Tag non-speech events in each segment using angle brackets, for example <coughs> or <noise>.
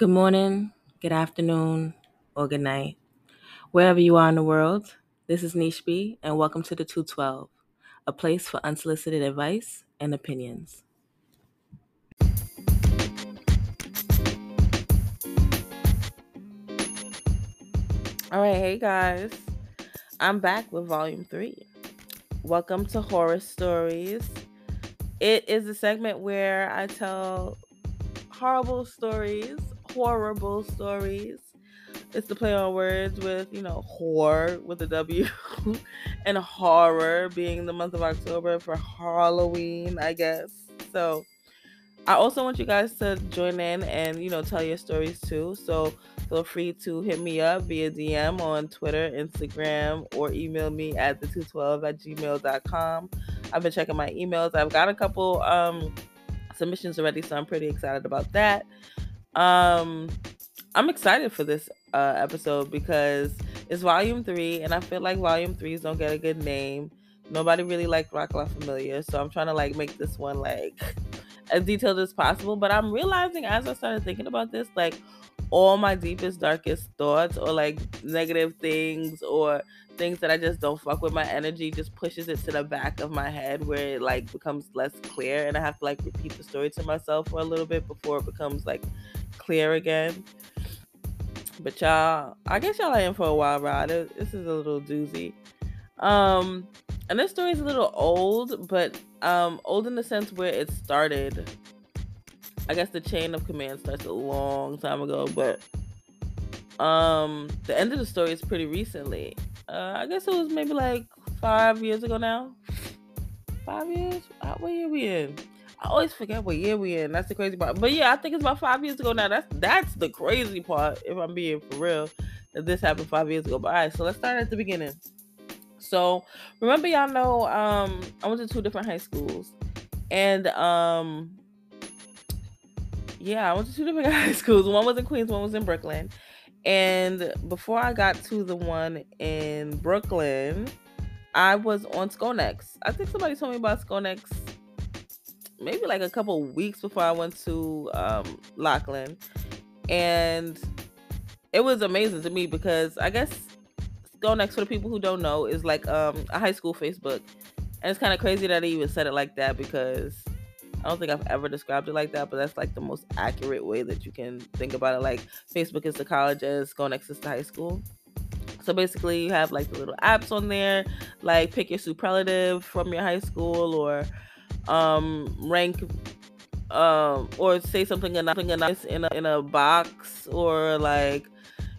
Good morning, good afternoon, or good night. Wherever you are in the world, this is Nishbi, and welcome to the 212, a place for unsolicited advice and opinions. All right, hey guys, I'm back with volume three. Welcome to Horror Stories. It is a segment where I tell horrible stories, horrible stories. It's the play on words with, you know, horror with a W <laughs> and horror being the month of October for Halloween, I guess. So I also want you guys to join in and, you know, tell your stories too. So feel free to hit me up via DM on Twitter, Instagram, or email me at the212 at gmail.com. I've been checking my emails. I've got a couple um, submissions already, so I'm pretty excited about that. Um, I'm excited for this uh, episode because it's volume three, and I feel like volume threes don't get a good name. Nobody really liked Roc La Familia, so I'm trying to like make this one like <laughs> as detailed as possible. But I'm realizing as I started thinking about this, like all my deepest, darkest thoughts or like negative things or things that I just don't fuck with my energy just pushes it to the back of my head where it like becomes less clear and I have to like repeat the story to myself for a little bit before it becomes like clear again. But y'all, I guess y'all are in for a wild ride. This is a little doozy. Um, and this story is a little old, but um, old in the sense where it started I guess the chain of command starts a long time ago, but um, the end of the story is pretty recently. Uh, I guess it was maybe like five years ago now. Five years? What year we in? I always forget what year we in. That's the crazy part. But yeah, I think it's about five years ago now. That's that's the crazy part, if I'm being for real, that this happened five years ago. But all right, so let's start at the beginning. So remember, y'all know um, I went to two different high schools, and um, yeah, I went to two different <laughs> high schools. One was in Queens, one was in Brooklyn. And before I got to the one in Brooklyn, I was on Sconex. I think somebody told me about Sconex maybe like a couple weeks before I went to um, Lockland. And it was amazing to me because I guess Sconex, for the people who don't know, is like um, a high school Facebook. And it's kind of crazy that I even said it like that because I don't think I've ever described it like that, but that's like the most accurate way that you can think about it. Like Facebook is the college as Sconex is the high school. So basically, you have like the little apps on there, like pick your superlative from your high school or um, rank um, or say something nice in a, in a box or like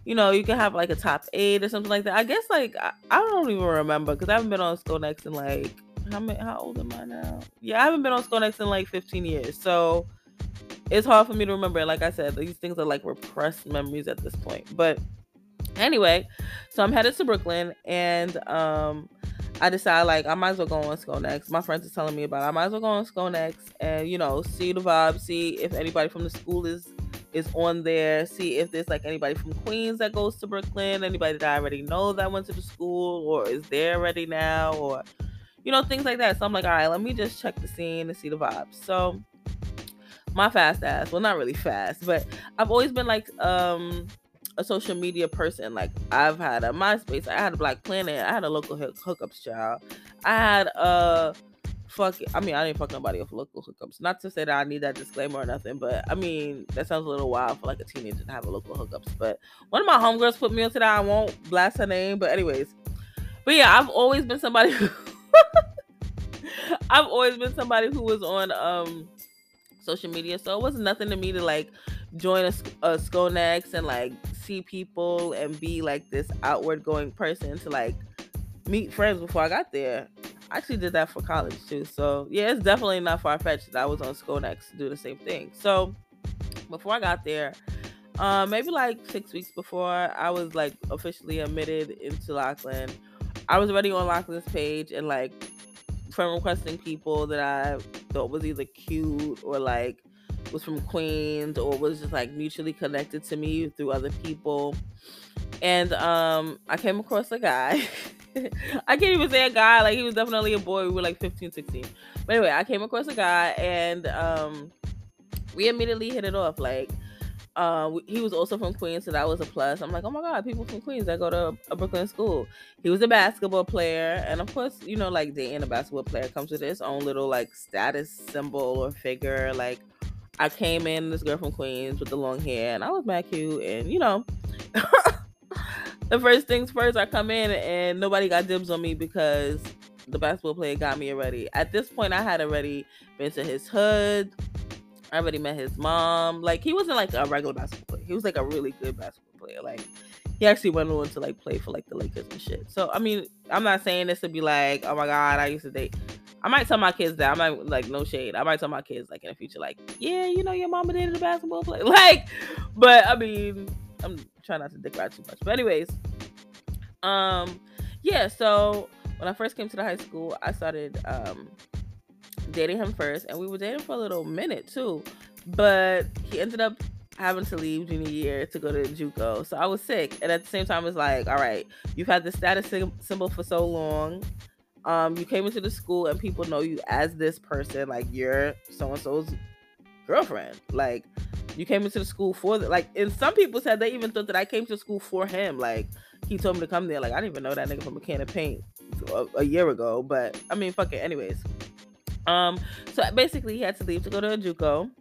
you know you can have like a top eight or something like that. I guess like I, I don't even remember because I haven't been on Sconex in like how many, how old am I now? Yeah, I haven't been on Sconex in like 15 years, so it's hard for me to remember. Like I said, these things are like repressed memories at this point. But anyway, so I'm headed to Brooklyn, and um, I decided like I might as well go on Sconex. My friends are telling me about. It. I might as well go on Sconex and you know see the vibe, see if anybody from the school is is on there. See if there's like anybody from Queens that goes to Brooklyn, anybody that I already know that went to the school or is there already now, or you know, things like that. So I'm like, all right, let me just check the scene and see the vibe. So my fast ass, well, not really fast, but I've always been like um a social media person. Like I've had a MySpace, I had a Black Planet, I had a local hook- hookups child, I had a fuck. I mean, I didn't fuck nobody with local hookups. Not to say that I need that disclaimer or nothing, but I mean that sounds a little wild for like a teenager to have a local hookups. But one of my homegirls put me onto that. I won't blast her name, but anyways. But yeah, I've always been somebody <laughs> I've always been somebody who was on um social media, so it was nothing to me to like join a, a Sconex and like see people and be like this outward going person to like meet friends before I got there. I actually did that for college too. So yeah, it's definitely not far fetched that I was on Sconex to do the same thing. So before I got there, um, maybe like six weeks before I was like officially admitted into Lockland, I was already on Lockland's page and like friend requesting people that I thought was either cute or like was from Queens or was just like mutually connected to me through other people. And um I came across a guy. <laughs> I can't even say a guy, like he was definitely a boy. We were like 15, 16. But anyway, I came across a guy and um we immediately hit it off. Like uh, he was also from Queens, so that was a plus. I'm like, oh my god, people from Queens that go to a Brooklyn school. He was a basketball player, and of course, you know, like dating a basketball player comes with its own little like status symbol or figure. Like, I came in this girl from Queens with the long hair, and I was mad cute, and you know. <laughs> the first things first, I come in and nobody got dibs on me because the basketball player got me already. At this point, I had already been to his hood. I already met his mom. Like he wasn't like a regular basketball player. He was like a really good basketball player. Like he actually went on to like play for like the Lakers and shit. So I mean, I'm not saying this to be like, oh my god, I used to date. I might tell my kids that. I might like no shade. I might tell my kids like in the future, like, yeah, you know, your mama dated a basketball player. <laughs> Like, but I mean, I'm trying not to dick ride too much. But anyways, um, yeah. So when I first came to the high school, I started um dating him first, and we were dating for a little minute too. But he ended up having to leave junior year to go to JUCO, so I was sick. And at the same time, it's like, all right, you've had the status symbol for so long. Um, you came into the school and people know you as this person, like you're so and so's girlfriend. Like you came into the school for the like and some people said they even thought that I came to school for him. Like he told me to come there. Like I didn't even know that nigga from a can of paint a, a year ago. But I mean fuck it. Anyways. Um, so basically, he had to leave to go to a JUCO,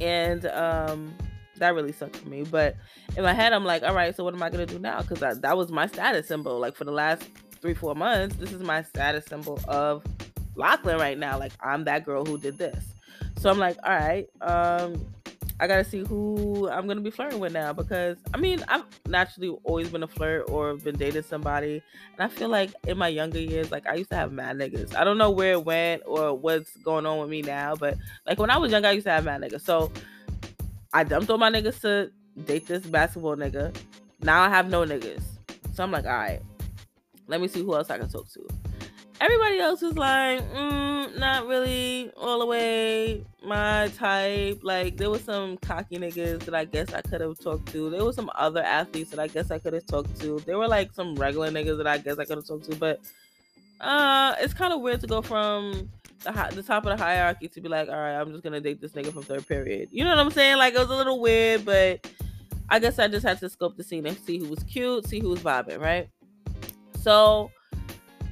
and um, that really sucked for me. But in my head, I'm like, all right, so what am I gonna do now? Because that was my status symbol. Like for the last three, four months, this is my status symbol of Lachlan right now. Like I'm that girl who did this. So I'm like, all right, um, I gotta see who I'm gonna be flirting with now because I mean I've naturally always been a flirt or been dated somebody, and I feel like in my younger years, like I used to have mad niggas. I don't know where it went or what's going on with me now, but like when I was young, I used to have mad niggas. So I dumped all my niggas to date this basketball nigga. Now I have no niggas, so I'm like, all right, let me see who else I can talk to everybody else was like, mm, not really all the way my type. Like there was some cocky niggas that I guess I could have talked to. There was some other athletes that I guess I could have talked to. There were like some regular niggas that I guess I could have talked to. But uh, it's kind of weird to go from the, the top of the hierarchy to be like, all right, I'm just gonna date this nigga from third period. You know what I'm saying? Like it was a little weird, but I guess I just had to scope the scene and see who was cute, see who was vibing, right? So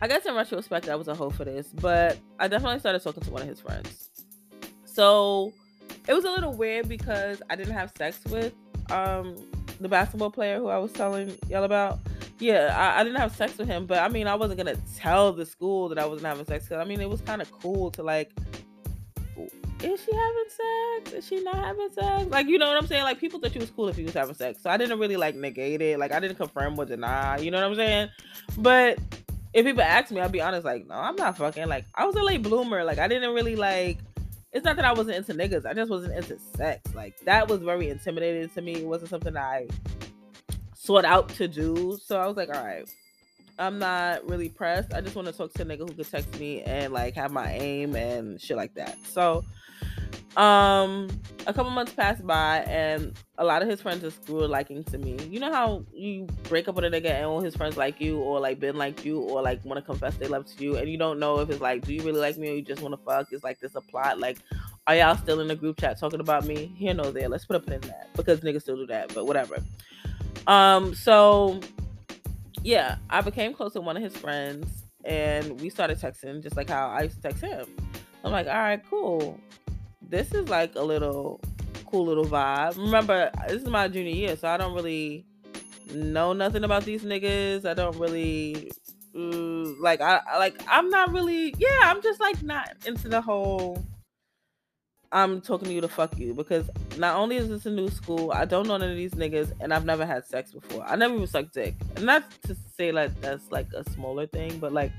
I guess in retrospect, I was a hoe for this, but I definitely started talking to one of his friends. So it was a little weird because I didn't have sex with um, the basketball player who I was telling y'all about. Yeah, I, I, didn't have sex with him, but I mean, I wasn't gonna tell the school that I wasn't having sex. Cause I mean, it was kind of cool to like, is she having sex? Is she not having sex? Like, you know what I'm saying? Like, people thought she was cool if he was having sex, so I didn't really like negate it. Like, I didn't confirm or deny. You know what I'm saying? But if people ask me, I'll be honest, like, no, I'm not fucking. Like, I was a late bloomer. Like, I didn't really like. It's not that I wasn't into niggas. I just wasn't into sex. Like, that was very intimidating to me. It wasn't something I sought out to do. So I was like, all right, I'm not really pressed. I just want to talk to a nigga who could text me and like have my aim and shit like that. So um a couple months passed by and a lot of his friends just grew liking to me. You know how you break up with a nigga and all his friends like you or like been like you or like want to confess they love to you and you don't know if it's like do you really like me or you just want to fuck? Is like this a plot like are y'all still in the group chat talking about me? Here no there. Let's put a pin in that because niggas still do that but whatever. Um so yeah i became close to one of his friends and we started texting just like how i used to text him. I'm like all right cool this is like a little cool little vibe. Remember, this is my junior year, so I don't really know nothing about these niggas. I don't really uh, like I like I'm not really yeah, I'm just like not into the whole I'm talking to you to fuck you because not only is this a new school, I don't know none of these niggas and I've never had sex before. I never even sucked dick. And not to say like that's like a smaller thing, but like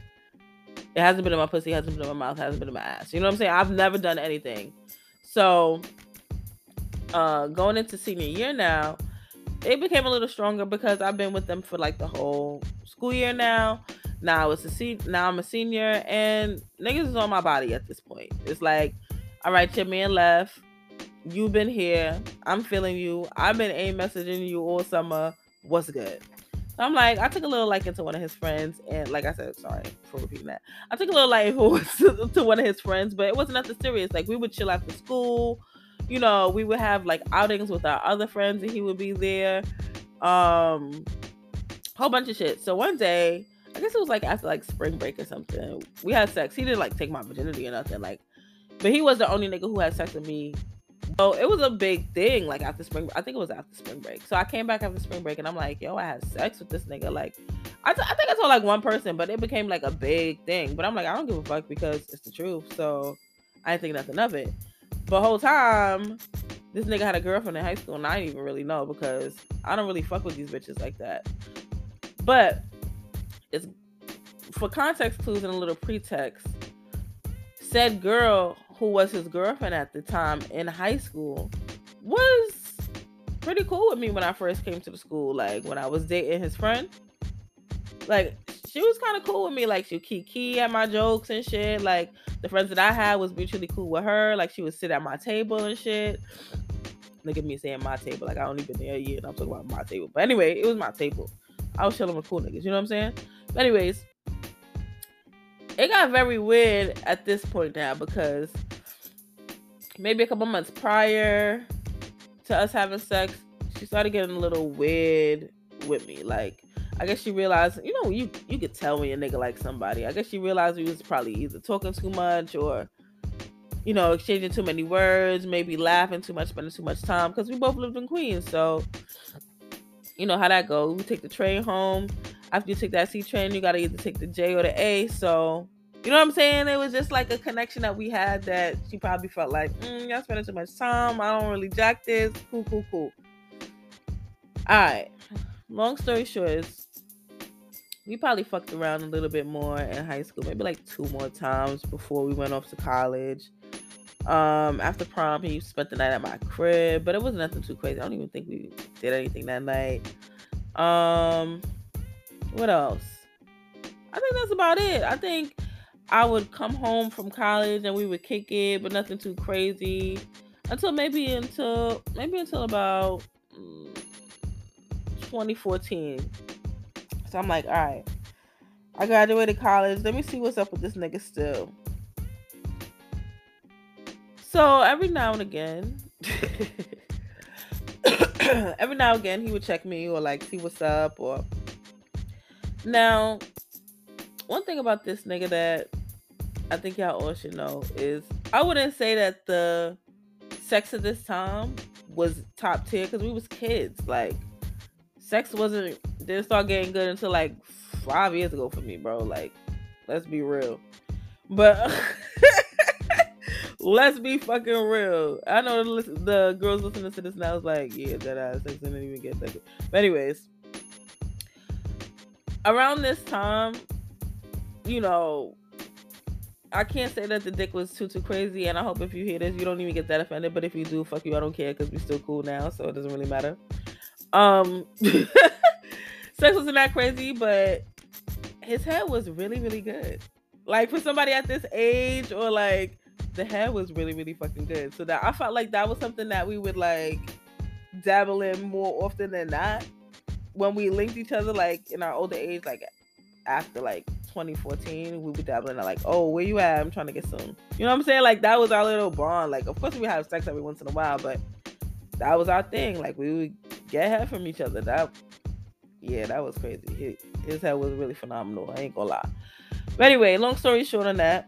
it hasn't been in my pussy, hasn't been in my mouth, hasn't been in my ass. You know what I'm saying? I've never done anything. So uh going into senior year now, it became a little stronger because I've been with them for like the whole school year now. Now it's a se- now I'm a senior and niggas is on my body at this point. It's like, all right, your man left. You've been here. I'm feeling you. I've been a messaging you all summer. What's good? I'm like, I took a little liking to one of his friends, and like I said, sorry for repeating that. I took a little liking <laughs> to, to one of his friends, but it wasn't nothing serious. Like we would chill after school, you know, we would have like outings with our other friends and he would be there. Um whole bunch of shit. So one day, I guess it was like after like spring break or something. We had sex. He didn't like take my virginity or nothing. Like, but he was the only nigga who had sex with me. So it was a big thing. Like after spring, break I think it was after spring break. So I came back after spring break and I'm like, yo, I had sex with this nigga. Like, I, t- I think I told like one person, but it became like a big thing. But I'm like, I don't give a fuck because it's the truth. So I didn't think nothing of it. But whole time, this nigga had a girlfriend in high school, and I didn't even really know because I don't really fuck with these bitches like that. But it's for context clues and a little pretext. Said girl who was his girlfriend at the time in high school was pretty cool with me when I first came to the school. Like when I was dating his friend, like she was kind of cool with me. Like she key at my jokes and shit. Like the friends that I had was mutually cool with her. Like she would sit at my table and shit. Look at me saying my table. Like I only been there a year and I'm talking about my table. But anyway, it was my table. I was chilling with cool niggas. You know what I'm saying? But anyways, it got very weird at this point now because maybe a couple months prior to us having sex, she started getting a little weird with me. Like, I guess she realized, you know, you you could tell when a nigga like somebody. I guess she realized we was probably either talking too much or, you know, exchanging too many words, maybe laughing too much, spending too much time because we both lived in Queens. So you know how that goes. We take the train home. After you take that C train, you gotta either take the J or the A. So you know what I'm saying? It was just like a connection that we had that she probably felt like, mm, y'all spending too much time. I don't really jack this. Cool, cool, cool. All right. Long story short is we probably fucked around a little bit more in high school, maybe like two more times before we went off to college. Um, after prom, he spent the night at my crib, but it was nothing too crazy. I don't even think we did anything that night. Um, what else? I think that's about it. I think I would come home from college and we would kick it, but nothing too crazy until maybe until maybe until about mm, 2014. So I'm like, all right, I graduated college. Let me see what's up with this nigga still. So every now and again, <coughs> every now and again, he would check me or like see what's up. Or now, one thing about this nigga that I think y'all all should know is I wouldn't say that the sex at this time was top tier because we was kids. Like, sex wasn't didn't start getting good until like five years ago for me, bro. Like, let's be real. But <laughs> Let's be fucking real. I know the, the girls listening to this now is like, yeah, that ass sex didn't even get that good. But anyways, around this time, you know, I can't say that the dick was too too crazy, and I hope if you hear this, you don't even get that offended. But if you do, fuck you, I don't care because we're still cool now, so it doesn't really matter. Um, <laughs> sex wasn't that crazy, but his head was really really good. Like for somebody at this age, or like the hair was really really fucking good. So that I felt like that was something that we would like dabble in more often than not when we linked each other like in our older age like after like 2014 we would dabbling in like oh where you at? I'm trying to get some you know what i'm saying? Like that was our little bond. Like of course we have sex every once in a while but that was our thing. Like we would get head from each other. That yeah that was crazy. His, head was really phenomenal. I ain't gonna lie. But anyway long story short on that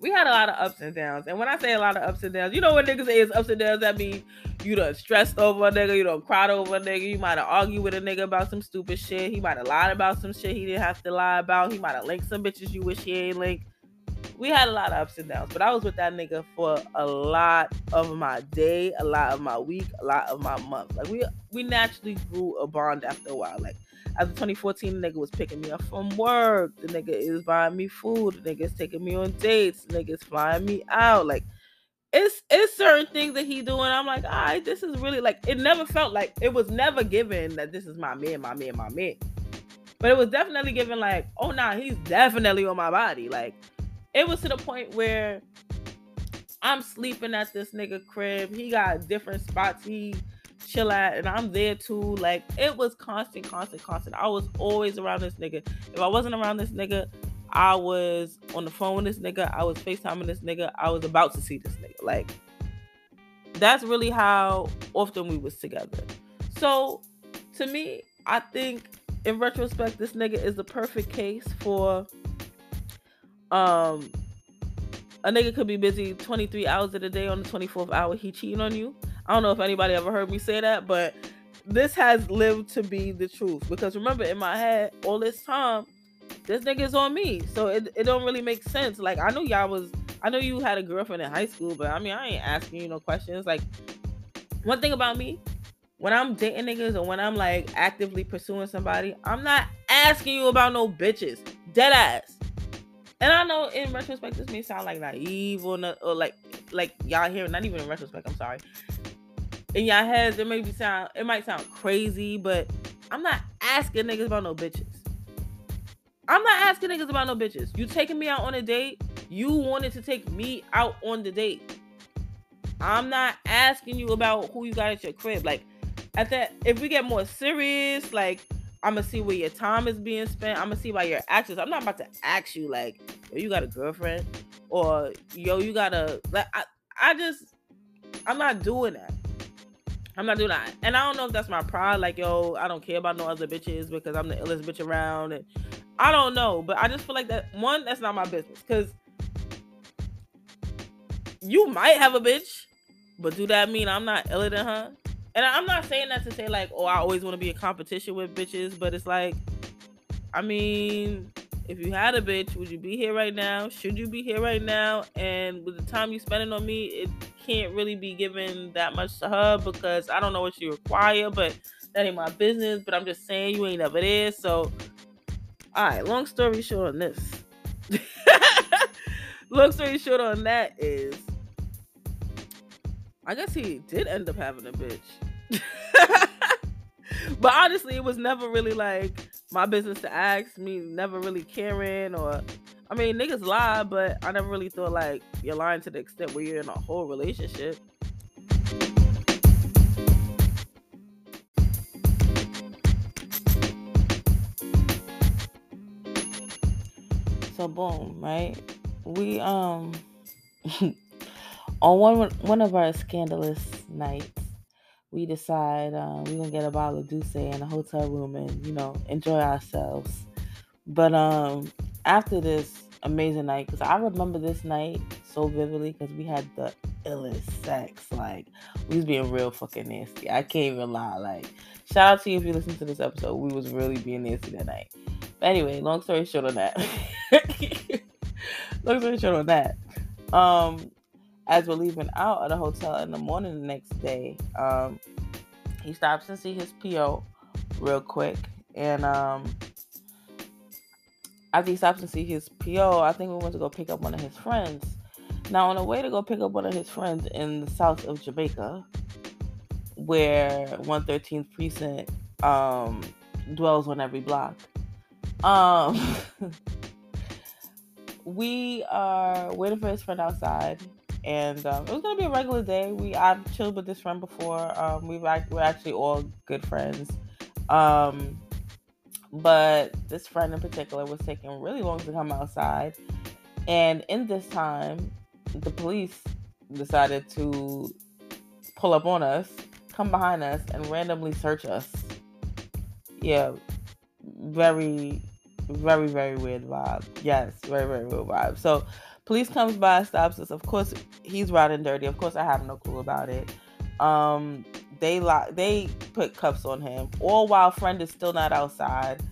we had a lot of ups and downs. And when I say a lot of ups and downs, you know what niggas say is ups and downs? That mean you done stressed over a nigga, you done cried over a nigga, you might have argued with a nigga about some stupid shit. He might have lied about some shit he didn't have to lie about. He might have linked some bitches you wish he ain't linked. We had a lot of ups and downs, but I was with that nigga for a lot of my day, a lot of my week, a lot of my month. Like we we naturally grew a bond after a while. Like after 2014, the nigga was picking me up from work. The nigga is buying me food. The nigga is taking me on dates. The nigga is flying me out. Like, it's it's certain things that he doing. I'm like, all right, this is really like it never felt like it was never given that this is my man, my man, my man. But it was definitely given like, oh nah, he's definitely on my body. Like, it was to the point where I'm sleeping at this nigga crib. He got different spots he chill at and I'm there too. Like it was constant, constant, constant. I was always around this nigga. If I wasn't around this nigga, I was on the phone with this nigga. I was FaceTiming this nigga. I was about to see this nigga. Like that's really how often we was together. So to me, I think in retrospect, this nigga is the perfect case for um a nigga could be busy 23 hours of the day on the 24th hour he cheating on you. I don't know if anybody ever heard me say that, but this has lived to be the truth. Because remember, in my head, all this time, this nigga's on me. So it, it don't really make sense. Like I know y'all was I know you had a girlfriend in high school, but I mean I ain't asking you no questions. Like one thing about me, when I'm dating niggas or when I'm like actively pursuing somebody, I'm not asking you about no bitches. Dead ass. And I know in retrospect this may sound like naive or, not, or like like y'all hear not even in retrospect, I'm sorry. In y'all heads, it may be sound it might sound crazy, but I'm not asking niggas about no bitches. I'm not asking niggas about no bitches. You taking me out on a date, you wanted to take me out on the date. I'm not asking you about who you got at your crib. Like at that if we get more serious, like I'm gonna see where your time is being spent. I'm gonna see by your actions. I'm not about to ask you like, yo, you got a girlfriend, or yo, you got a like. I, I just, I'm not doing that. I'm not doing that, and I don't know if that's my pride. Like, yo, I don't care about no other bitches because I'm the illest bitch around, and I don't know. But I just feel like that one, that's not my business because you might have a bitch, but do that mean I'm not iller than her? and I'm not saying that to say like, oh, I always want to be in competition with bitches, but it's like, I mean, if you had a bitch, would you be here right now? Should you be here right now? And with the time you spending on me, it can't really be given that much to her because I don't know what you require, but that ain't my business. But I'm just saying you ain't never there. So, all right. Long story short on this. <laughs> long story short on that is I guess he did end up having a bitch. <laughs> but honestly, it was never really like my business to ask me, never really caring or I mean niggas lie, but I never really thought like you're lying to the extent where you're in a whole relationship. So boom, right? We um <laughs> on one one of our scandalous nights, we decide uh, we're gonna get a bottle of D'ussé in a hotel room and you know enjoy ourselves. But um, after this amazing night, because I remember this night so vividly, because we had the illest sex. Like we was being real fucking nasty. I can't even lie. Like shout out to you if you listen to this episode. We was really being nasty that night. Anyway, long story short on that. <laughs> long story short on that. Um, as we're leaving out of the hotel in the morning the next day, um, he stops and see his PO real quick. And um, after he stops and see his PO, I think we went to go pick up one of his friends. Now, on the way to go pick up one of his friends in the south of Jamaica, where 113th Precinct um, dwells on every block, um, <laughs> we are waiting for his friend outside and um, it was gonna be a regular day. We I've chilled with this friend before. Um, we've we're actually all good friends. Um, but this friend in particular was taking really long to come outside, and in this time, the police decided to pull up on us, come behind us, and randomly search us. Yeah, very, very, very weird vibe. Yes, very, very weird vibe. So Police comes by, stops us. Of course, he's riding dirty. Of course, I have no clue about it. Um, they lock, they put cuffs on him. All while friend is still not outside.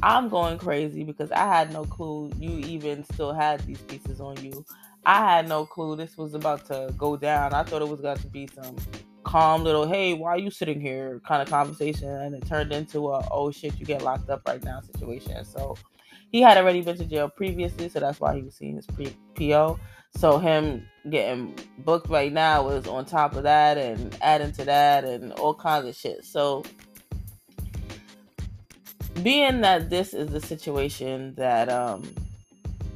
I'm going crazy because I had no clue you even still had these pieces on you. I had no clue this was about to go down. I thought it was going to be some calm little, hey, why are you sitting here kind of conversation. And it turned into a, oh shit, you get locked up right now situation. So he had already been to jail previously, so that's why he was seeing his PO. So him getting booked right now was on top of that and adding to that and all kinds of shit. So being that this is the situation that um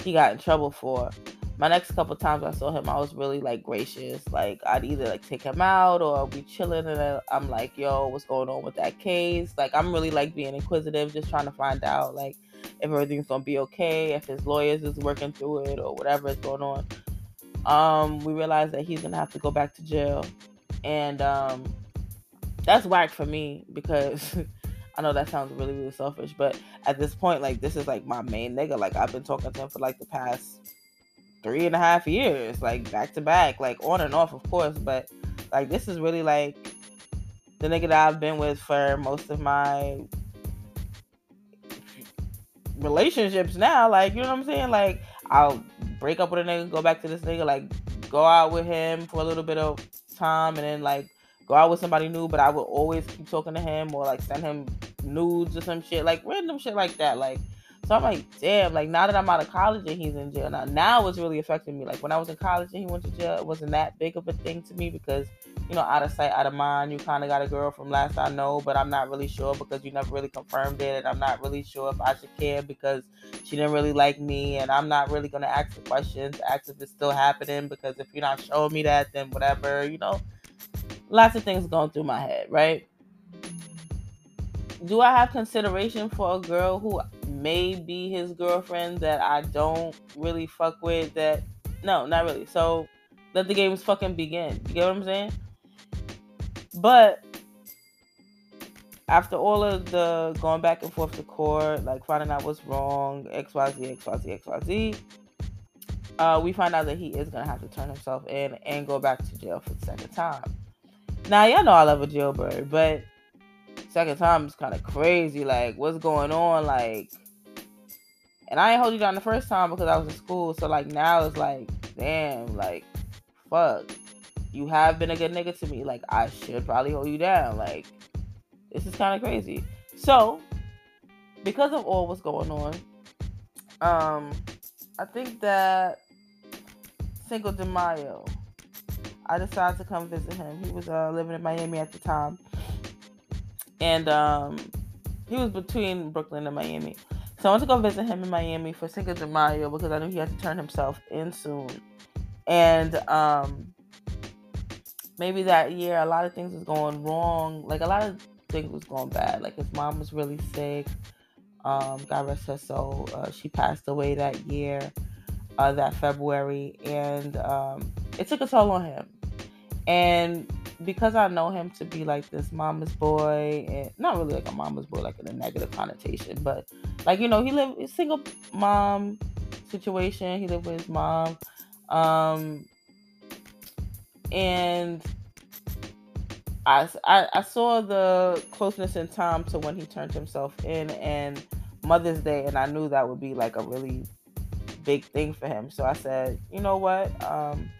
he got in trouble for, my next couple times I saw him, I was really like gracious. Like I'd either like take him out or be chilling, and I'm like, "Yo, what's going on with that case?" Like I'm really like being inquisitive, just trying to find out like if everything's gonna be okay, if his lawyers is working through it or whatever is going on. Um, we realized that he's gonna have to go back to jail And um that's whack for me because <laughs> I know that sounds really, really selfish, but at this point, like this is like my main nigga. Like I've been talking to him for like the past three and a half years, like back to back, like on and off, of course. But like this is really like the nigga that I've been with for most of my relationships now. Like, you know what I'm saying? Like, I'll break up with a nigga, go back to this nigga, like, go out with him for a little bit of time, and then, like, go out with somebody new, but I would always keep talking to him or, like, send him nudes or some shit, like, random shit like that. Like, so I'm like, damn, like now that I'm out of college and he's in jail now, now it's really affecting me. Like when I was in college and he went to jail, it wasn't that big of a thing to me because, you know, out of sight, out of mind. You kind of got a girl from last I know, but I'm not really sure because you never really confirmed it, and I'm not really sure if I should care because she didn't really like me, and I'm not really gonna ask the questions, ask if it's still happening because if you're not showing me that, then whatever, you know. Lots of things going through my head, right? do I have consideration for a girl who may be his girlfriend that I don't really fuck with? That no, not really. So let the games fucking begin. You get what I'm saying? But after all of the going back and forth to court, like finding out what's wrong, XYZ, XYZ, XYZ, uh, we find out that he is gonna have to turn himself in and go back to jail for the second time. Now y'all know I love a jailbird, but second time is kind of crazy. Like, what's going on? Like, and I ain't hold you down the first time because I was in school. So like now it's like, damn, like, fuck. You have been a good nigga to me. Like, I should probably hold you down. Like, this is kind of crazy. So, because of all what's going on, um, I think that Cinco de Mayo, I decided to come visit him. He was uh, living in Miami at the time and um, he was between Brooklyn and Miami. So I went to go visit him in Miami for Cinco de Mayo because I knew he had to turn himself in soon. And um, maybe that year a lot of things was going wrong. Like a lot of things was going bad. Like his mom was really sick. Um, God rest her soul. Uh, she passed away that year, uh, that February, and um, it took a toll on him. And because I know him to be like this mama's boy, and not really like a mama's boy, like in a negative connotation, but like you know, he lived a single mom situation. He lived with his mom, um, and I, I I saw the closeness in time to when he turned himself in, and Mother's Day, and I knew that would be like a really big thing for him. So I said, you know what, um,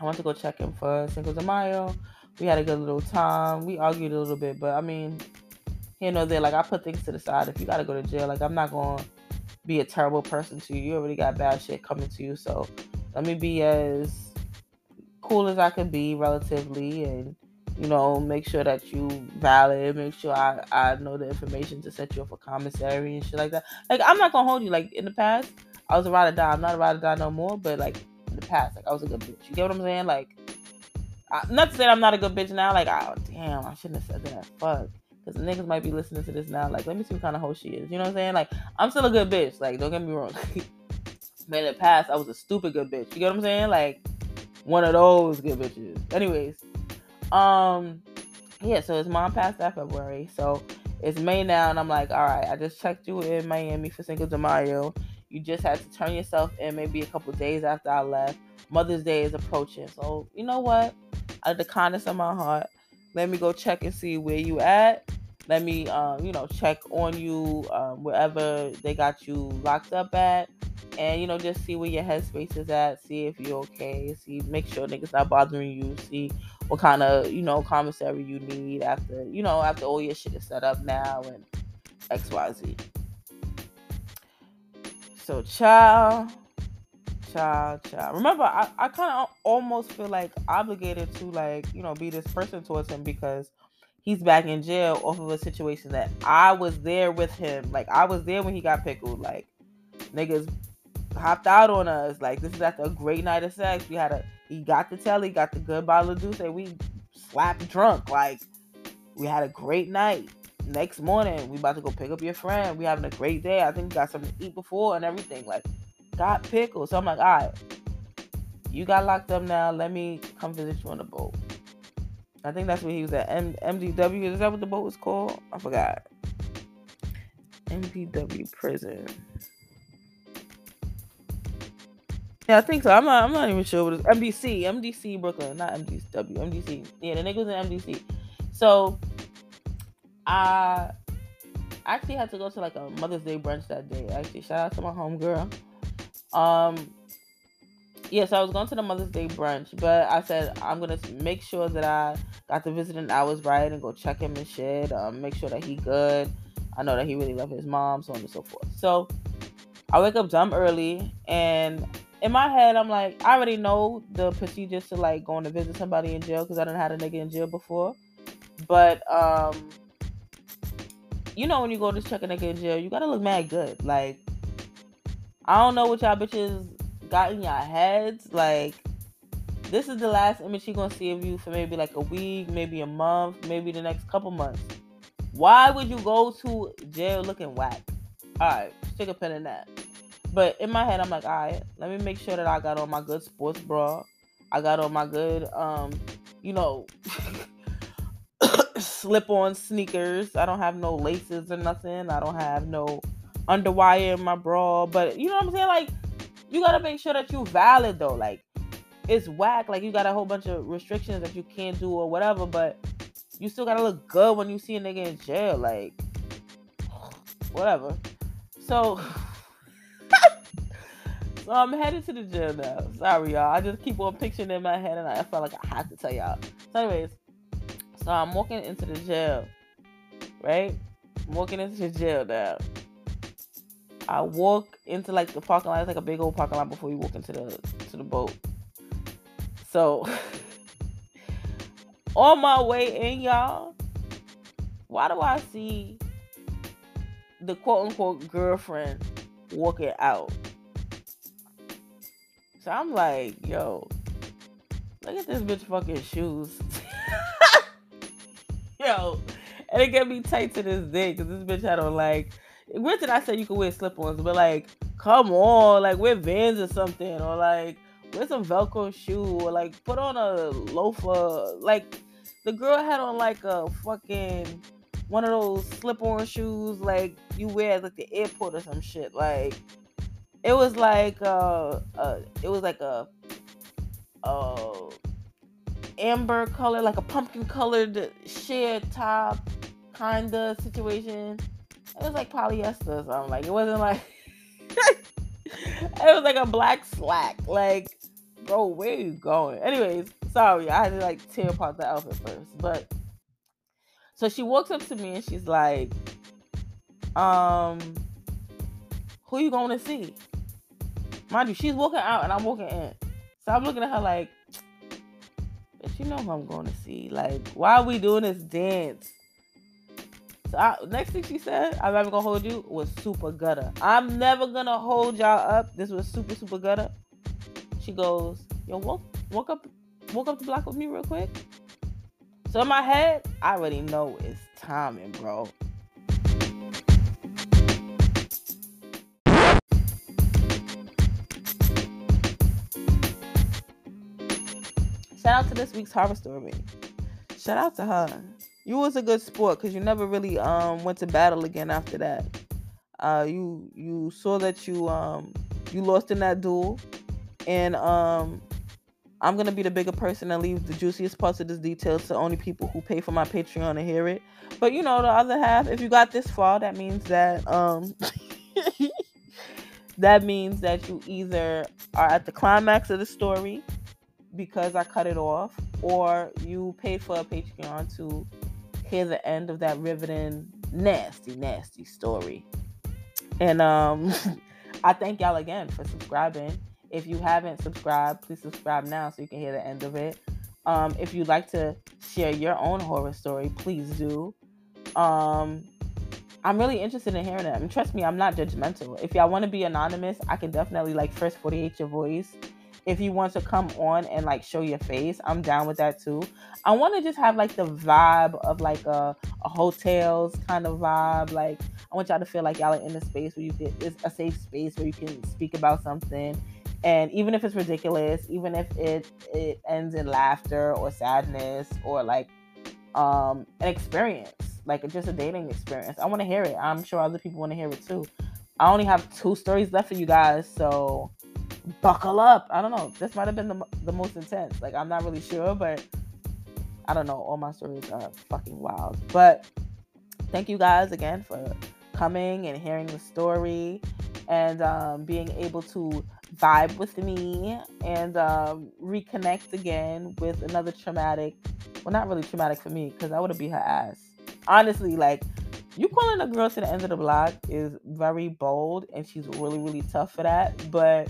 I want to go check him for Cinco de Mayo we had a good little time. We argued a little bit, but I mean, you know, there like I put things to the side. If you gotta go to jail, like I'm not gonna be a terrible person to you. You already got bad shit coming to you, so let me be as cool as I can be relatively and you know, make sure that you valid, make sure I, I know the information to set you up for commissary and shit like that. Like I'm not gonna hold you. Like in the past, I was a ride or die. I'm not a ride or die no more, but like in the past, like I was a good bitch. You get what I'm saying? Like I, not to say I'm not a good bitch now. Like, oh damn, I shouldn't have said that. Fuck. Because the niggas might be listening to this now. Like, let me see what kind of hoe she is. You know what I'm saying? Like, I'm still a good bitch. Like, don't get me wrong. <laughs> but in the past, I was a stupid good bitch. You get what I'm saying? Like, one of those good bitches. Anyways, um, yeah. So his mom passed that February. So it's May now, and I'm like, all right. I just checked you in Miami for Cinco de Mayo. You just had to turn yourself in maybe a couple days after I left. Mother's Day is approaching. So, you know what? Out of the kindness of my heart, let me go check and see where you at. Let me, um, you know, check on you um, wherever they got you locked up at, and you know, just see where your headspace is at. See if you're okay. See, make sure niggas not bothering you. See what kind of, you know, commissary you need after, you know, after all your shit is set up now and X, Y, Z. So, child child, child. Remember, I, I kind of almost feel like obligated to like, you know, be this person towards him because he's back in jail off of a situation that I was there with him. Like I was there when he got pickled. Like niggas hopped out on us. Like this is after a great night of sex. We had a he got the telly, got the good bottle of juice, and we slapped drunk. Like we had a great night. Next morning, we about to go pick up your friend. We having a great day. I think we got something to eat before and everything. Like got pickles. So I'm like, all right, you got locked up now. Let me come visit you on the boat. I think that's where he was at. M- MDW. Is that what the boat was called? I forgot. MDW prison. Yeah, I think so. I'm not. I'm not even sure what it's MDC. MDC Brooklyn, not MDW. MDC. Yeah, the nigga was in MDC. So, I actually had to go to like a Mother's Day brunch that day. Actually, shout out to my homegirl. Um, yes, I was going to the Mother's Day brunch, but I said I'm gonna make sure that I got the visiting hours right and go check him and shit. Um, make sure that he good. I know that he really loved his mom, so on and so forth. So I wake up dumb early, and in my head, I'm like, I already know the procedures to like going to visit somebody in jail because I didn't had a nigga in jail before. But um, you know when you go to check a nigga in jail, you gotta look mad good. Like I don't know what y'all bitches got in your heads. Like, this is the last image she gonna see of you for maybe like a week, maybe a month, maybe the next couple months. Why would you go to jail looking whack? Alright, stick a pin in that. But in my head, I'm like, alright, let me make sure that I got on my good sports bra. I got on my good, um, you know, <coughs> slip on sneakers. I don't have no laces or nothing. I don't have no underwire in my bra. But you know what I'm saying? Like, you gotta make sure that you valid though. Like it's whack. Like you got a whole bunch of restrictions that you can't do or whatever, but you still gotta look good when you see a nigga in jail. Like <sighs> whatever. So <laughs> So I'm headed to the jail now. Sorry, y'all. I just keep on picturing in my head, and I felt like I have to tell y'all. So, anyways, so I'm walking into the jail, right? I'm walking into the jail now. I walk into like the parking lot. It's like a big old parking lot before you walk into the to the boat. So <laughs> on my way in, y'all, why do I see the quote unquote girlfriend walking out? So I'm like, yo, look at this bitch fucking shoes. <laughs> yo, and it get me tight to this day because this bitch had on like Granted, I said you could wear slip-ons, but like, come on, like wear Vans or something, or like wear some Velcro shoe, or like put on a loafer. Like the girl had on like a fucking one of those slip-on shoes, like you wear at like the airport or some shit. Like it was like uh, uh it was like a uh amber color, like a pumpkin colored sheer top kind of situation it was like polyester or something. Like it wasn't like <laughs> it was like a black slack. Like, bro, where are you going? Anyways, sorry, I had to like tear apart the outfit first. But so she walks up to me and she's like, um, who you going to see? Mind you, she's walking out and I'm walking in. So I'm looking at her like, but you know who I'm going to see. Like, why are we doing this dance? So I, next thing she said, I'm never gonna hold you was super gutter. I'm never gonna hold y'all up. This was super super gutter. She goes, yo, walk walk up walk up the block with me real quick. So in my head, I already know it's timing, bro. Shout out to this week's Harvest Story. Shout out to her you was a good sport because you never really um went to battle again after that. Uh, you you saw that you um you lost in that duel, and um I'm gonna be the bigger person and leave the juiciest parts of this details to only people who pay for my Patreon to hear it. But you know the other half, if you got this far, that means that um <laughs> that means that you either are at the climax of the story because I cut it off, or you paid for a Patreon to hear the end of that riveting, nasty, nasty story. And um, <laughs> I thank y'all again for subscribing. If you haven't subscribed, please subscribe now so you can hear the end of it. Um, if you'd like to share your own horror story, please do. Um, I'm really interested in hearing mean, trust me, I'm not judgmental. If y'all want to be anonymous, I can definitely like first 48 your voice if you want to come on and like show your face, I'm down with that too. I want to just have like the vibe of like a, a hotels kind of vibe. Like I want y'all to feel like y'all are in a space where you can it's a safe space where you can speak about something and even if it's ridiculous even if it it ends in laughter or sadness or like um an experience like just a dating experience i want to hear it i'm sure other people want to hear it too i only have two stories left for you guys so buckle up. I don't know. This might have been the, the most intense. Like i'm not really sure but i don't know. All my stories are fucking wild. But thank you guys again for coming and hearing the story and um, being able to vibe with me and um, reconnect again with another traumatic well not really traumatic for me because i would have beat her ass. Honestly like you calling a girl to the end of the block is very bold and she's really really tough for that but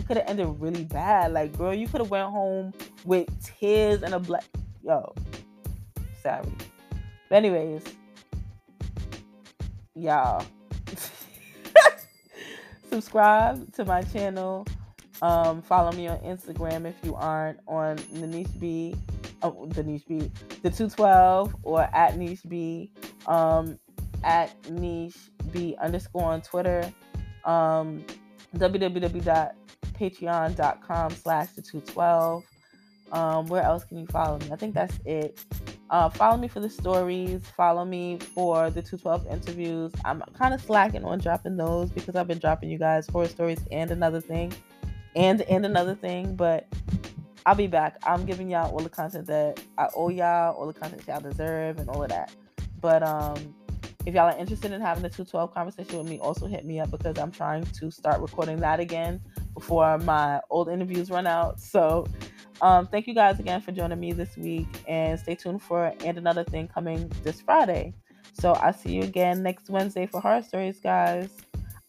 it could have ended really bad. Like girl you could have went home with tears and a black yo sorry. But anyways y'all. <laughs> Subscribe to my channel. Um, follow me on Instagram if you aren't on the niche B, oh, the niche B, the 212 or at niche B, um, at niche B underscore on Twitter, um, www.patreon.com slash the 212. Um, where else can you follow me? I think that's it. Uh, follow me for the stories. Follow me for the 212 interviews. I'm kind of slacking on dropping those because I've been dropping you guys horror stories and another thing and and another thing, but I'll be back. I'm giving y'all all the content that I owe y'all, all the content y'all deserve, and all of that. But um, if y'all are interested in having the 212 conversation with me, also hit me up because I'm trying to start recording that again before my old interviews run out. So um, thank you guys again for joining me this week, and stay tuned for and another thing coming this Friday. So I'll see you again next Wednesday for horror stories, guys.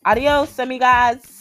Adios, semi guys.